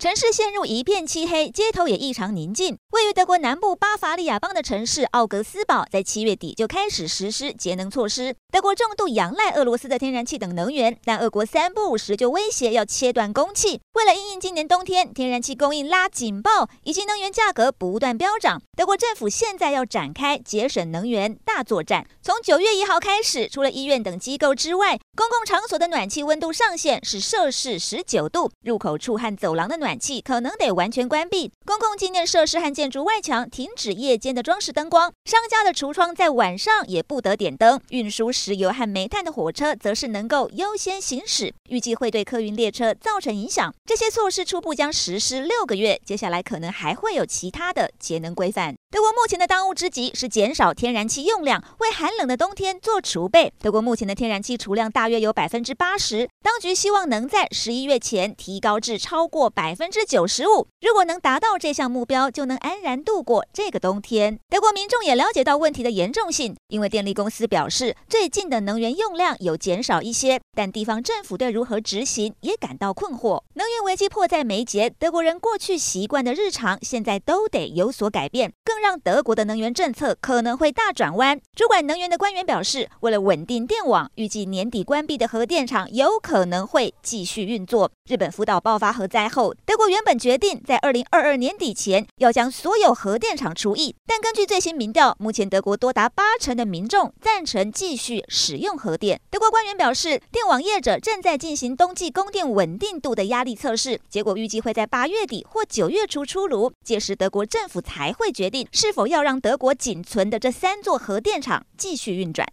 城市陷入一片漆黑，街头也异常宁静。位于德国南部巴伐利亚邦的城市奥格斯堡，在七月底就开始实施节能措施。德国重度仰赖俄罗斯的天然气等能源，但俄国三不五时就威胁要切断供气。为了应应今年冬天天然气供应拉警报，以及能源价格不断飙涨，德国政府现在要展开节省能源大作战。从九月一号开始，除了医院等机构之外，公共场所的暖气温度上限是摄氏十九度，入口处和走廊的暖暖气可能得完全关闭。公共纪念设施和建筑外墙停止夜间的装饰灯光，商家的橱窗在晚上也不得点灯。运输石油和煤炭的火车则是能够优先行驶，预计会对客运列车造成影响。这些措施初步将实施六个月，接下来可能还会有其他的节能规范。德国目前的当务之急是减少天然气用量，为寒冷的冬天做储备。德国目前的天然气储量大约有百分之八十，当局希望能在十一月前提高至超过百分之九十五。如果能达到这项目标，就能安然度过这个冬天。德国民众也了解到问题的严重性，因为电力公司表示，最近的能源用量有减少一些，但地方政府对如何执行也感到困惑。能源危机迫在眉睫，德国人过去习惯的日常现在都得有所改变，更。让德国的能源政策可能会大转弯。主管能源的官员表示，为了稳定电网，预计年底关闭的核电厂有可能会继续运作。日本福岛爆发核灾后，德国原本决定在二零二二年底前要将所有核电厂除役，但根据最新民调，目前德国多达八成的民众赞成继续使用核电。德国官员表示，电网业者正在进行冬季供电稳定度的压力测试，结果预计会在八月底或九月初出炉，届时德国政府才会决定是否要让德国仅存的这三座核电厂继续运转。